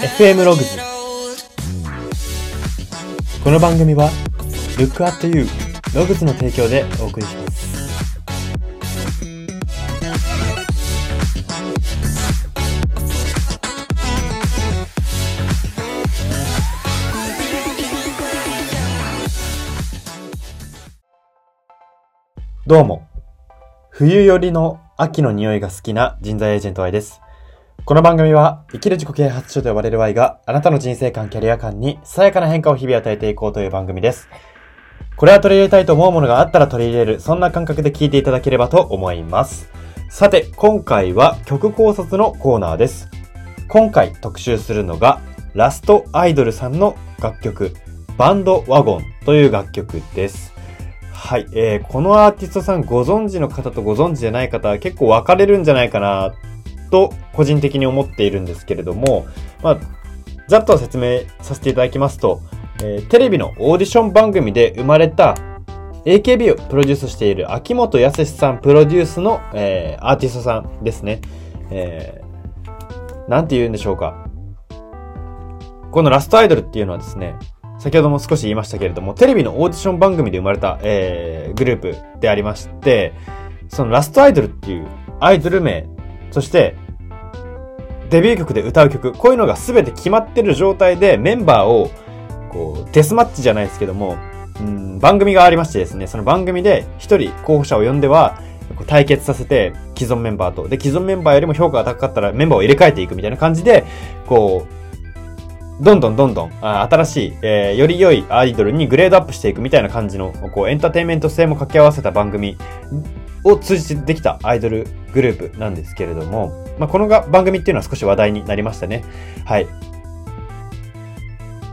FM ログズこの番組は Look at You ログズの提供でお送りします。どうも。冬寄りの秋の匂いが好きな人材エージェント Y です。この番組は生きる自己啓発書と呼ばれる Y があなたの人生観、キャリア観にさやかな変化を日々与えていこうという番組です。これは取り入れたいと思うものがあったら取り入れる、そんな感覚で聞いていただければと思います。さて、今回は曲考察のコーナーです。今回特集するのが、ラストアイドルさんの楽曲、バンドワゴンという楽曲です。はい、えー、このアーティストさんご存知の方とご存知じゃない方は結構分かれるんじゃないかなと個人的に思っているんですけれども、まあ、ざっと説明させていただきますと、えーテレビのオーディション番組で生まれた AKB をプロデュースしている秋元康さんプロデュースの、えーアーティストさんですね。えーなんて言うんでしょうか。このラストアイドルっていうのはですね、先ほども少し言いましたけれども、テレビのオーディション番組で生まれた、えーグループでありまして、そのラストアイドルっていうアイドル名、そして、デビュー曲で歌う曲、こういうのが全て決まってる状態でメンバーを、こう、デスマッチじゃないですけども、うん、番組がありましてですね、その番組で一人候補者を呼んでは、対決させて、既存メンバーと。で、既存メンバーよりも評価が高かったらメンバーを入れ替えていくみたいな感じで、こう、どんどんどんどん、あ新しい、えーより良いアイドルにグレードアップしていくみたいな感じの、こう、エンターテインメント性も掛け合わせた番組を通じてできたアイドルグループなんですけれども、まあ、このが番組っていうのは少し話題になりましたね。はい。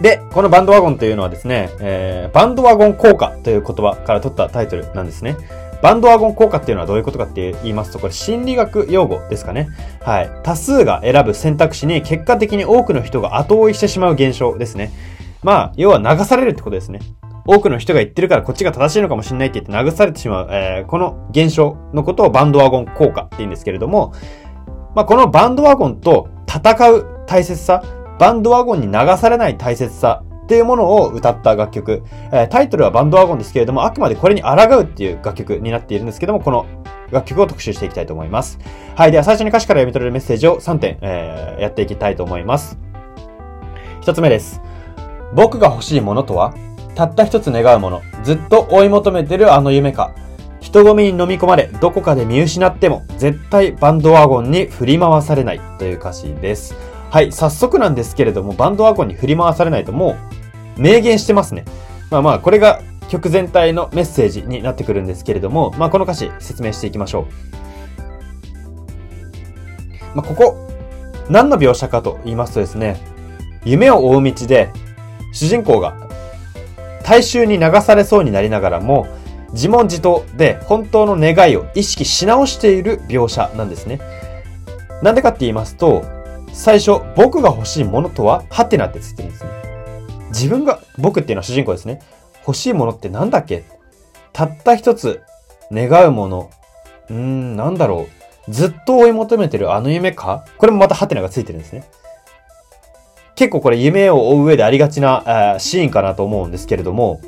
で、このバンドワゴンというのはですね、えーバンドワゴン効果という言葉から取ったタイトルなんですね。バンドワゴン効果っていうのはどういうことかって言いますと、これ心理学用語ですかね。はい。多数が選ぶ選択肢に結果的に多くの人が後追いしてしまう現象ですね。まあ、要は流されるってことですね。多くの人が言ってるからこっちが正しいのかもしれないって言って流されてしまう、えーこの現象のことをバンドワゴン効果って言うんですけれども、まあ、このバンドワゴンと戦う大切さ、バンドワゴンに流されない大切さっていうものを歌った楽曲。えータイトルはバンドワゴンですけれども、あくまでこれに抗うっていう楽曲になっているんですけども、この楽曲を特集していきたいと思います。はい。では最初に歌詞から読み取れるメッセージを3点、えーやっていきたいと思います。一つ目です。僕が欲しいものとは？たった一つ願うもの。ずっと追い求めてるあの夢か。人混みに飲み込まれ、どこかで見失っても、絶対バンドワゴンに振り回されないという歌詞です。はい、早速なんですけれども、バンドワゴンに振り回されないともう、明言してますね。まあまあ、これが曲全体のメッセージになってくるんですけれども、まあこの歌詞説明していきましょう。まあここ、何の描写かと言いますとですね、夢を追う道で、主人公が大衆に流されそうになりながらも、自問自答で本当の願いを意識し直している描写なんですね。なんでかって言いますと、最初、僕が欲しいものとは、ハテナってついてるんですね。自分が、僕っていうのは主人公ですね。欲しいものってなんだっけ？たった一つ、願うもの。うーん、なんだろう。ずっと追い求めてるあの夢か？これもまたハテナがついてるんですね。結構これ夢を追う上でありがちなあシーンかなと思うんですけれども、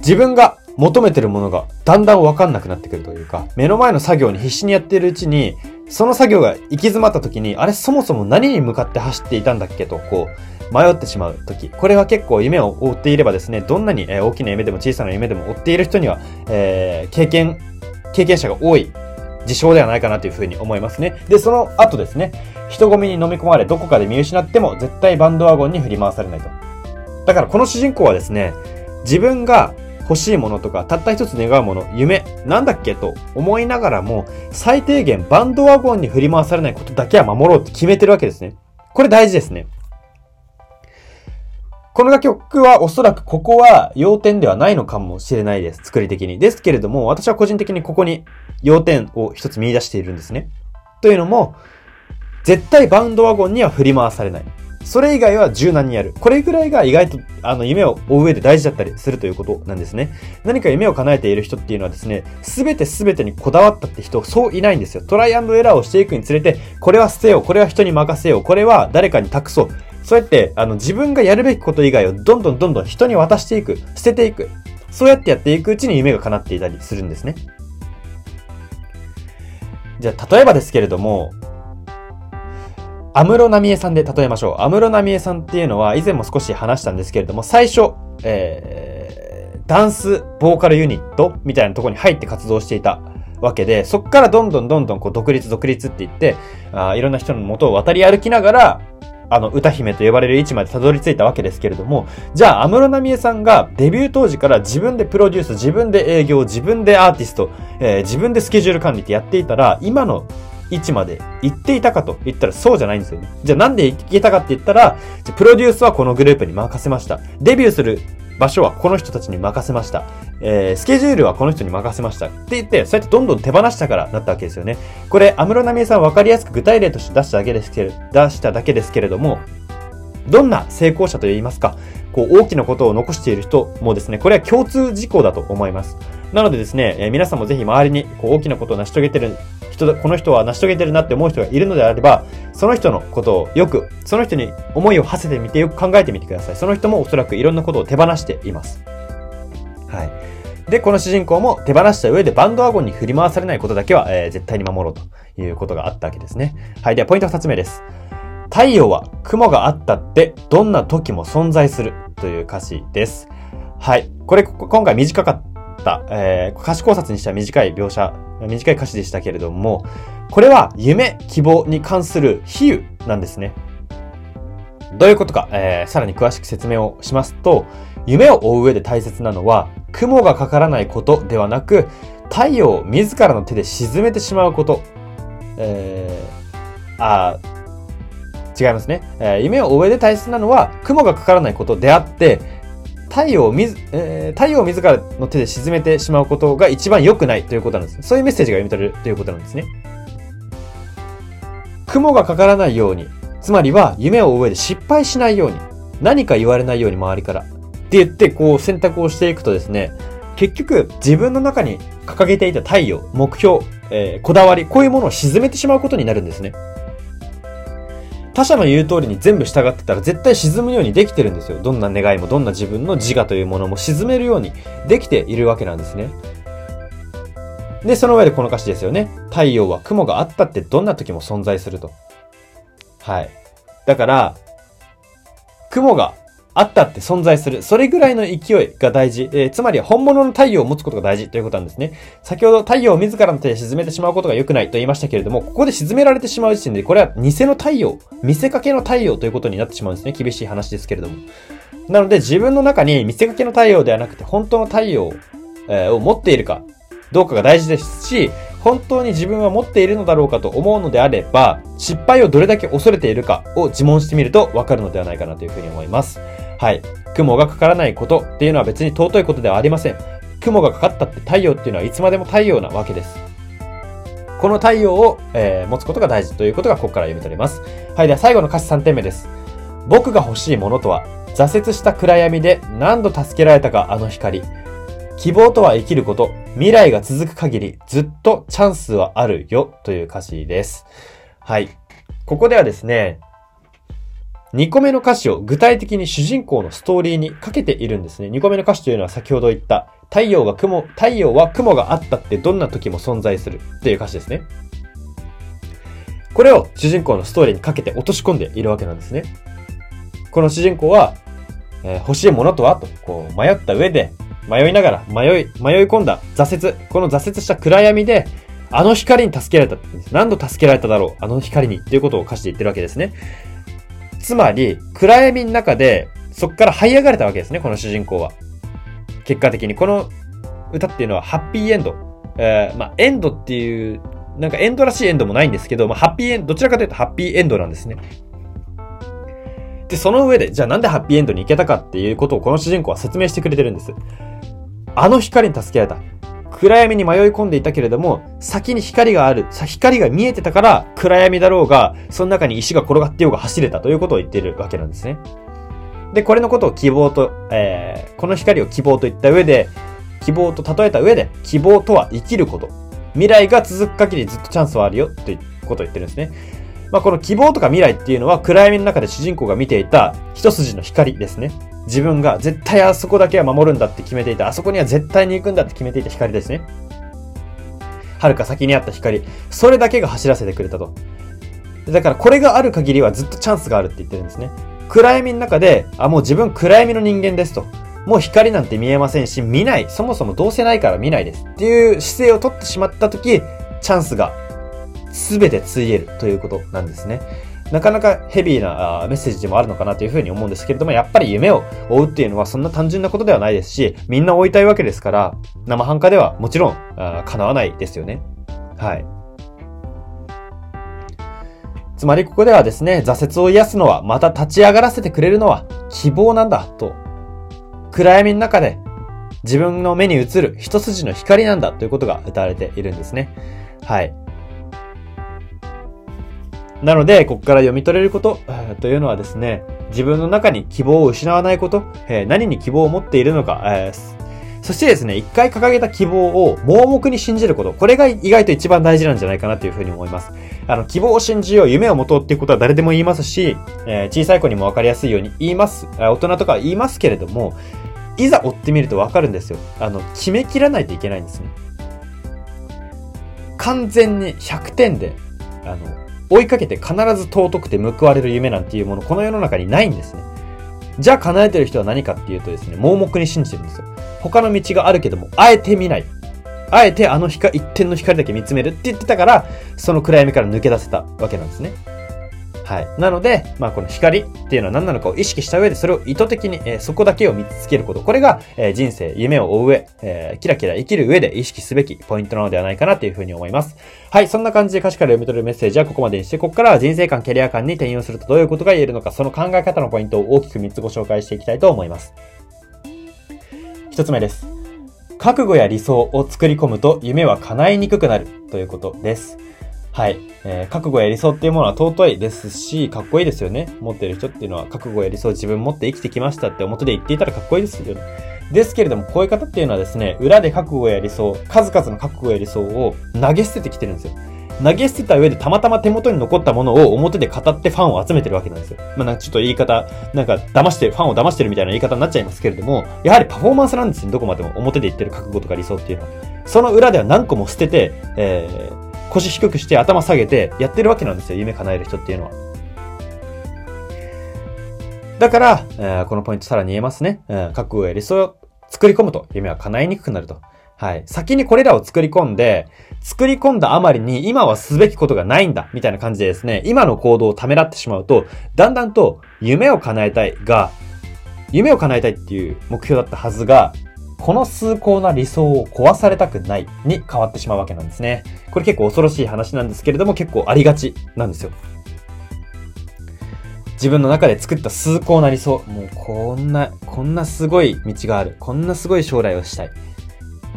自分が求めてるものがだんだんわかんなくなってくるというか、目の前の作業に必死にやっているうちに、その作業が行き詰まった時に、あれそもそも何に向かって走っていたんだっけと、こう、迷ってしまう時。これは結構夢を追っていればですね、どんなに大きな夢でも小さな夢でも追っている人には、えー経験、経験者が多い事象ではないかなというふうに思いますね。で、その後ですね、人混みに飲み込まれ、どこかで見失っても絶対バンドワゴンに振り回されないと。だからこの主人公はですね、自分が欲しいものとか、たった一つ願うもの、夢、なんだっけと思いながらも、最低限バンドワゴンに振り回されないことだけは守ろうって決めてるわけですね。これ大事ですね。この楽曲はおそらくここは要点ではないのかもしれないです。作り的に。ですけれども、私は個人的にここに要点を一つ見出しているんですね。というのも、絶対バウンドワゴンには振り回されない。それ以外は柔軟にやる。これぐらいが意外と、あの、夢を追う上で大事だったりするということなんですね。何か夢を叶えている人っていうのはですね、すべてすべてにこだわったって人、そういないんですよ。トライアンドエラーをしていくにつれて、これは捨てよう、これは人に任せよう、これは誰かに託そう。そうやって、あの、自分がやるべきこと以外をどんどんどんどん人に渡していく、捨てていく。そうやってやっていくうちに夢が叶っていたりするんですね。じゃあ、例えばですけれども、安室奈美恵さんで例えましょう。安室奈美恵さんっていうのは以前も少し話したんですけれども、最初、えー、ダンスボーカルユニットみたいなとこに入って活動していたわけで、そこからどんどんどんどんこう独立独立って言って、あいろんな人の元を渡り歩きながら、あの、歌姫と呼ばれる位置までたどり着いたわけですけれども、じゃあ、安室奈美恵さんがデビュー当時から自分でプロデュース、自分で営業、自分でアーティスト、えー、自分でスケジュール管理ってやっていたら、今の位置まで行っていたかと言ったらそうじゃないんですよね。じゃあなんで行けたかって言ったら、プロデュースはこのグループに任せました。デビューする場所はこの人たちに任せました。えー、スケジュールはこの人に任せました。って言って、そうやってどんどん手放したからなったわけですよね。これ、安室奈美恵さん分かりやすく具体例として出しただけですけれ出しただけですけれども、どんな成功者といいますか、こう大きなことを残している人もですね、これは共通事項だと思います。なのでですね、えー、皆さんもぜひ周りにこう大きなことを成し遂げてる人、この人は成し遂げてるなって思う人がいるのであれば、その人のことをよく、その人に思いを馳せてみてよく考えてみてください。その人もおそらくいろんなことを手放しています。はい。で、この主人公も手放した上でバンドワゴンに振り回されないことだけは、えー、絶対に守ろうということがあったわけですね。はい。では、ポイント二つ目です。太陽は雲があったってどんな時も存在するという歌詞です。はい。これ、今回短かった、えー、歌詞考察にしては短い描写、短い歌詞でしたけれども、これは夢、希望に関する比喩なんですね。どういうことか、えー、さらに詳しく説明をしますと、夢を追う上で大切なのは、雲がかからないことではなく、太陽を自らの手で沈めてしまうこと。えー、あ違いますね。えー、夢を追う上で大切なのは、雲がかからないことであって、太陽を自、えー、太陽自らの手で沈めてしまうことが一番良くないということなんです。そういうメッセージが読み取れるということなんですね。雲がかからないように、つまりは夢を追う上で失敗しないように、何か言われないように周りから。って言って、こう選択をしていくとですね、結局自分の中に掲げていた太陽、目標、えー、こだわり、こういうものを沈めてしまうことになるんですね。他者の言う通りに全部従ってたら絶対沈むようにできてるんですよ。どんな願いもどんな自分の自我というものも沈めるようにできているわけなんですね。で、その上でこの歌詞ですよね。太陽は雲があったってどんな時も存在すると。はい。だから、雲があったって存在する。それぐらいの勢いが大事。えー、つまり本物の太陽を持つことが大事ということなんですね。先ほど太陽を自らの手で沈めてしまうことが良くないと言いましたけれども、ここで沈められてしまう時点で、これは偽の太陽、見せかけの太陽ということになってしまうんですね。厳しい話ですけれども。なので自分の中に見せかけの太陽ではなくて、本当の太陽、え、を持っているかどうかが大事ですし、本当に自分は持っているのだろうかと思うのであれば、失敗をどれだけ恐れているかを自問してみるとわかるのではないかなというふうに思います。はい。雲がかからないことっていうのは別に尊いことではありません。雲がかかったって太陽っていうのはいつまでも太陽なわけです。この太陽を、えー、持つことが大事ということがここから読み取れます。はい。では最後の歌詞3点目です。僕が欲しいものとは、挫折した暗闇で何度助けられたかあの光。希望とは生きること。未来が続く限りずっとチャンスはあるよという歌詞です。はい。ここではですね、2個目の歌詞を具体的に主人公のストーリーにかけているんですね。2個目の歌詞というのは先ほど言った太陽が雲、太陽は雲があったってどんな時も存在するっていう歌詞ですね。これを主人公のストーリーにかけて落とし込んでいるわけなんですね。この主人公は、えー、欲しいものとはと、こう迷った上で、迷いながら、迷い、迷い込んだ挫折、この挫折した暗闇で、あの光に助けられた。何度助けられただろうあの光に。っていうことを歌詞で言ってるわけですね。つまり、暗闇の中で、そこから這い上がれたわけですね、この主人公は。結果的に。この歌っていうのはハッピーエンド。えー、まあ、エンドっていう、なんかエンドらしいエンドもないんですけど、まあ、ハッピーエンド、どちらかというとハッピーエンドなんですね。で、その上で、じゃあなんでハッピーエンドに行けたかっていうことをこの主人公は説明してくれてるんです。あの光に助けられた。暗闇に迷い込んでいたけれども、先に光がある、光が見えてたから暗闇だろうが、その中に石が転がってようが走れたということを言っているわけなんですね。で、これのことを希望と、えー、この光を希望と言った上で、希望と例えた上で、希望とは生きること。未来が続く限りずっとチャンスはあるよ、ということを言ってるんですね。まあ、この希望とか未来っていうのは暗闇の中で主人公が見ていた一筋の光ですね。自分が絶対あそこだけは守るんだって決めていた、あそこには絶対に行くんだって決めていた光ですね。遥か先にあった光。それだけが走らせてくれたと。だからこれがある限りはずっとチャンスがあるって言ってるんですね。暗闇の中で、あ、もう自分暗闇の人間ですと。もう光なんて見えませんし、見ない。そもそもどうせないから見ないです。っていう姿勢を取ってしまったとき、チャンスが全てついえるということなんですね。なかなかヘビーなメッセージでもあるのかなというふうに思うんですけれども、やっぱり夢を追うっていうのはそんな単純なことではないですし、みんな追いたいわけですから、生半可ではもちろん叶わないですよね。はい。つまりここではですね、挫折を癒すのは、また立ち上がらせてくれるのは希望なんだと暗闇の中で自分の目に映る一筋の光なんだということが歌われているんですね。はい。なので、ここから読み取れることというのはですね、自分の中に希望を失わないこと、え何に希望を持っているのか、えそしてですね、一回掲げた希望を盲目に信じること、これが意外と一番大事なんじゃないかなというふうに思います。あの、希望を信じよう、夢を持とうっていうことは誰でも言いますし、えー、小さい子にもわかりやすいように言います。大人とかは言いますけれども、いざ追ってみるとわかるんですよ。あの、決めきらないといけないんですね。完全に100点で、あの、追いかけて必ず尊くて報われる夢なんていうもの、この世の中にないんですね。じゃあ叶えてる人は何かっていうとですね、盲目に信じてるんですよ。他の道があるけども、あえて見ない。あえてあの光、一点の光だけ見つめるって言ってたから、その暗闇から抜け出せたわけなんですね。はい。なので、まあこの光っていうのは何なのかを意識した上で、それを意図的に、えー、そこだけを見つけること。これが、えー、人生、夢を追う上、えー、キラキラ生きる上で意識すべきポイントなのではないかなというふうに思います。はい。そんな感じで歌詞から読み取るメッセージはここまでにして、ここからは人生観、キャリア観に転用するとどういうことが言えるのか、その考え方のポイントを大きく3つご紹介していきたいと思います。1つ目です。覚悟や理想を作り込むと夢は叶いにくくなるということです。はい。えー、覚悟や理想っていうものは尊いですし、かっこいいですよね。持ってる人っていうのは、覚悟や理想自分持って生きてきましたって表で言っていたらかっこいいですよね。ですけれども、こういう方っていうのはですね、裏で覚悟や理想、数々の覚悟や理想を投げ捨ててきてるんですよ。投げ捨てた上でたまたま手元に残ったものを表で語ってファンを集めてるわけなんですよ。まあ、なんかちょっと言い方、なんか騙して、ファンを騙してるみたいな言い方になっちゃいますけれども、やはりパフォーマンスなんですよ。どこまでも表で言ってる覚悟とか理想っていうのは。その裏では何個も捨てて、え、腰低くして頭下げてやってるわけなんですよ。夢叶える人っていうのは。だから、えー、このポイントさらに言えますね。うん、覚悟や理想を作り込むと夢は叶いにくくなると。はい。先にこれらを作り込んで、作り込んだあまりに今はすべきことがないんだ、みたいな感じでですね、今の行動をためらってしまうと、だんだんと夢を叶えたいが、夢を叶えたいっていう目標だったはずが、この崇高な理想を壊されたくないに変わってしまうわけなんですね。これ結構恐ろしい話なんですけれども結構ありがちなんですよ。自分の中で作った崇高な理想。もうこんな、こんなすごい道がある。こんなすごい将来をしたい。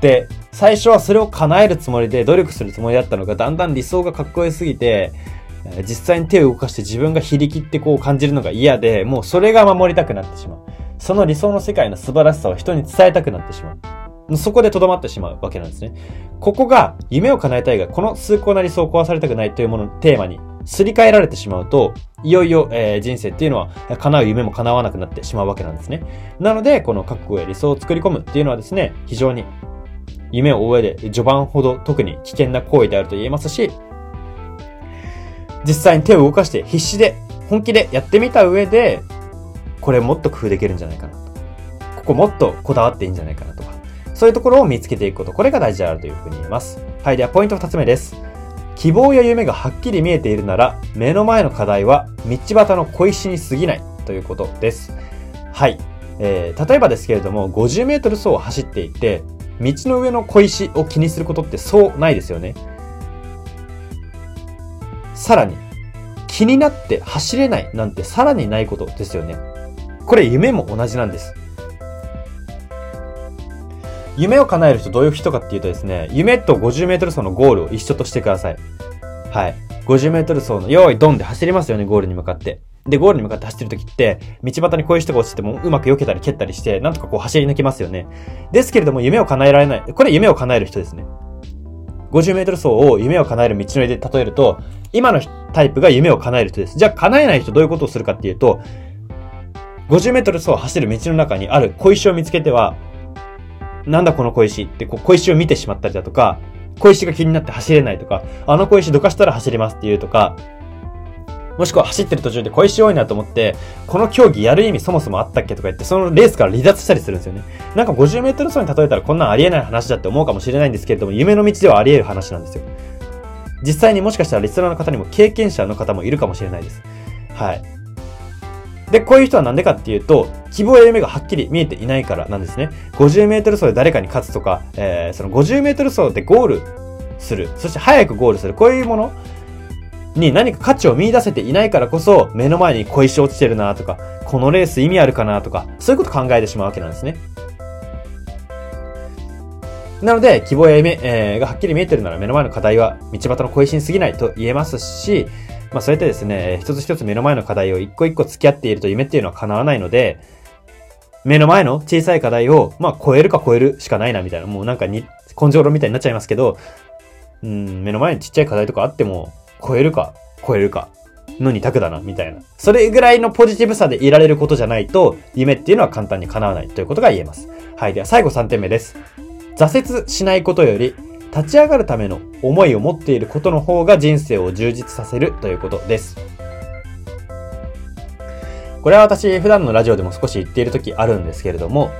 で、最初はそれを叶えるつもりで努力するつもりだったのが、だんだん理想がかっこよすぎて、実際に手を動かして自分が非力ってこう感じるのが嫌で、もうそれが守りたくなってしまう。その理想の世界の素晴らしさを人に伝えたくなってしまう。そこで留まってしまうわけなんですね。ここが夢を叶えたいが、この崇高な理想を壊されたくないというもののテーマにすり替えられてしまうと、いよいよ、えー、人生っていうのは叶う夢も叶わなくなってしまうわけなんですね。なので、この覚悟や理想を作り込むっていうのはですね、非常に夢を追う上で序盤ほど特に危険な行為であると言えますし、実際に手を動かして必死で本気でやってみた上で、これもっと工夫できるんじゃないかなと。ここもっとこだわっていいんじゃないかなとか。そういうところを見つけていくこと、これが大事であるというふうに言います。はい、ではポイント2つ目です。希望や夢がはっきり見えているなら、目の前の課題は道端の小石に過ぎないということです。はい。えー、例えばですけれども、50メートル走を走っていて、道の上の小石を気にすることってそうないですよね。さらに、気になって走れないなんてさらにないことですよね。これ夢も同じなんです。夢を叶える人どういう人かっていうとですね、夢と50メートル走のゴールを一緒としてください。はい。50メートル走の、用意ドンで走りますよね、ゴールに向かって。で、ゴールに向かって走ってる時って、道端にこういう人が落ちてもうまく避けたり蹴ったりして、なんとかこう走り抜けますよね。ですけれども、夢を叶えられない。これ夢を叶える人ですね。50メートル走を夢を叶える道のりで例えると、今のタイプが夢を叶える人です。じゃあ叶えない人どういうことをするかっていうと、50メートル走を走る道の中にある小石を見つけては、なんだこの小石ってこう小石を見てしまったりだとか、小石が気になって走れないとか、あの小石どかしたら走りますっていうとか、もしくは走ってる途中で小石多いなと思って、この競技やる意味そもそもあったっけとか言って、そのレースから離脱したりするんですよね。なんか50メートル走に例えたらこんなんありえない話だって思うかもしれないんですけれども、夢の道ではあり得る話なんですよ。実際にもしかしたらリスナーの方にも経験者の方もいるかもしれないです。はい。で、こういう人はなんでかっていうと、希望や夢がはっきり見えていないからなんですね。50メートル走で誰かに勝つとか、えー、その50メートル走でゴールする、そして早くゴールする、こういうものに何か価値を見出せていないからこそ、目の前に小石落ちてるなとか、このレース意味あるかなとか、そういうこと考えてしまうわけなんですね。なので、希望や夢、えー、がはっきり見えてるなら目の前の課題は道端の小石に過ぎないと言えますし、まあそうやってですね、一つ一つ目の前の課題を一個一個付き合っていると夢っていうのは叶わないので、目の前の小さい課題を、まあ超えるか超えるしかないなみたいな、もうなんかに、根性論みたいになっちゃいますけど、うん、目の前にちっちゃい課題とかあっても、超えるか、超えるか、の二択だな、みたいな。それぐらいのポジティブさでいられることじゃないと、夢っていうのは簡単に叶わないということが言えます。はい。では最後3点目です。挫折しないことより、立ち上がるための思いを持っていることの方が人生を充実させるということです。これは私普段のラジオでも少し言っている時あるんですけれども、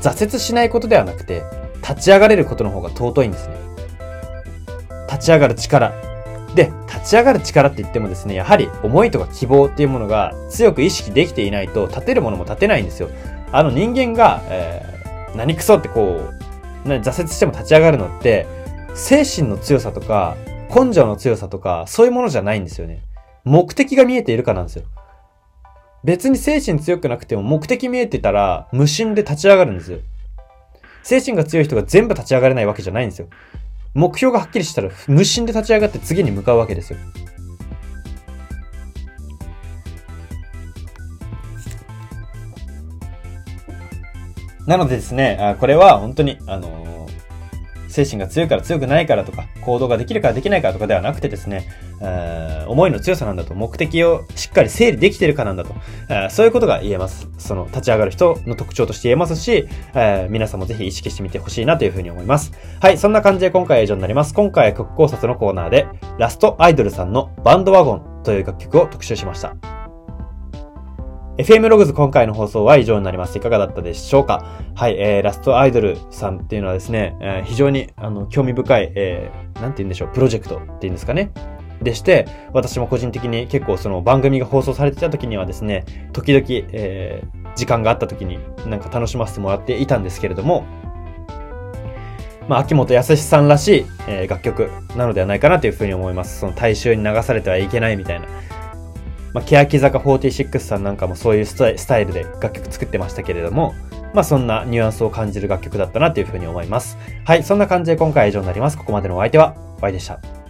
挫折しないことではなくて、立ち上がれることの方が尊いんですね。立ち上がる力。で、立ち上がる力って言ってもですね、やはり思いとか希望っていうものが強く意識できていないと立てるものも立てないんですよ。あの人間が、えー、何くそってこう、挫折しても立ち上がるのって、精神の強さとか、根性の強さとか、そういうものじゃないんですよね。目的が見えているかなんですよ。別に精神強くなくても目的見えてたら無心で立ち上がるんですよ。精神が強い人が全部立ち上がれないわけじゃないんですよ。目標がはっきりしたら無心で立ち上がって次に向かうわけですよ。なのでですね、これは本当に、あの、精神が強いから強くないからとか、行動ができるからできないからとかではなくてですね、思いの強さなんだと、目的をしっかり整理できてるかなんだと、そういうことが言えます。その立ち上がる人の特徴として言えますし、皆さんもぜひ意識してみてほしいなというふうに思います。はい、そんな感じで今回は以上になります。今回は曲考察のコーナーで、ラストアイドルさんのバンドワゴンという楽曲を特集しました。FM ログズ今回の放送は以上になります。いかがだったでしょうか？はい、えー、ラストアイドルさんっていうのはですね、えー、非常に、あの、興味深い、えー、なんて言うんでしょう、プロジェクトっていうんですかね？でして、私も個人的に結構その番組が放送されてた時にはですね、時々、えー、時間があった時になんか楽しませてもらっていたんですけれども、まあ、秋元康さんらしい、えー、楽曲なのではないかなというふうに思います。その大衆に流されてはいけないみたいな。まあ、欅坂46さんなんかもそういうスタイルで楽曲作ってましたけれども、まあそんなニュアンスを感じる楽曲だったなというふうに思います。はい、そんな感じで今回は以上になります。ここまでのお相手は、Y でした。